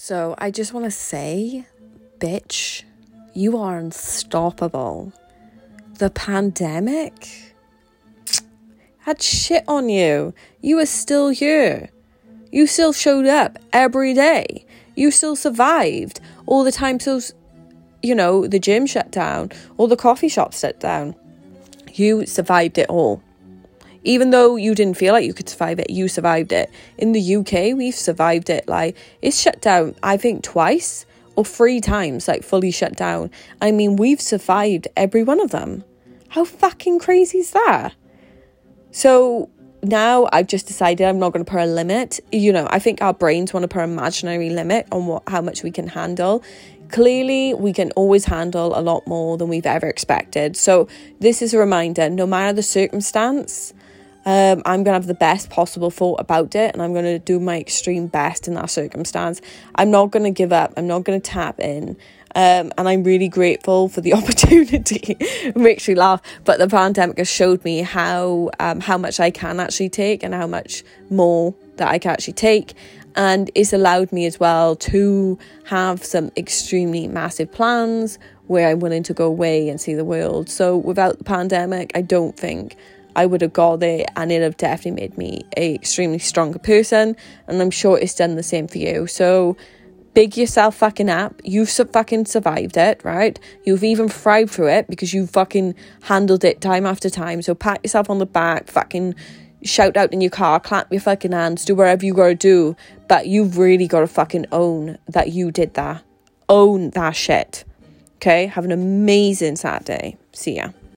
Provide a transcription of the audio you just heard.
So I just want to say, bitch, you are unstoppable. The pandemic had shit on you. You were still here. You still showed up every day. You still survived all the time. So, you know, the gym shut down, all the coffee shops shut down. You survived it all. Even though you didn't feel like you could survive it, you survived it. In the UK, we've survived it. Like, it's shut down, I think, twice or three times, like, fully shut down. I mean, we've survived every one of them. How fucking crazy is that? So, now I've just decided I'm not going to put a limit. You know, I think our brains want to put an imaginary limit on what how much we can handle. Clearly, we can always handle a lot more than we've ever expected. So, this is a reminder no matter the circumstance, um, I'm going to have the best possible thought about it and I'm going to do my extreme best in that circumstance. I'm not going to give up, I'm not going to tap in. Um, and I'm really grateful for the opportunity. it makes me laugh, but the pandemic has showed me how um, how much I can actually take and how much more that I can actually take, and it's allowed me as well to have some extremely massive plans where I'm willing to go away and see the world. So without the pandemic, I don't think I would have got there, and it have definitely made me a extremely stronger person, and I'm sure it's done the same for you. So big yourself fucking up. You've fucking survived it, right? You've even thrived through it because you fucking handled it time after time. So pat yourself on the back, fucking shout out in your car, clap your fucking hands, do whatever you gotta do. But you've really gotta fucking own that you did that. Own that shit. Okay? Have an amazing Saturday. See ya.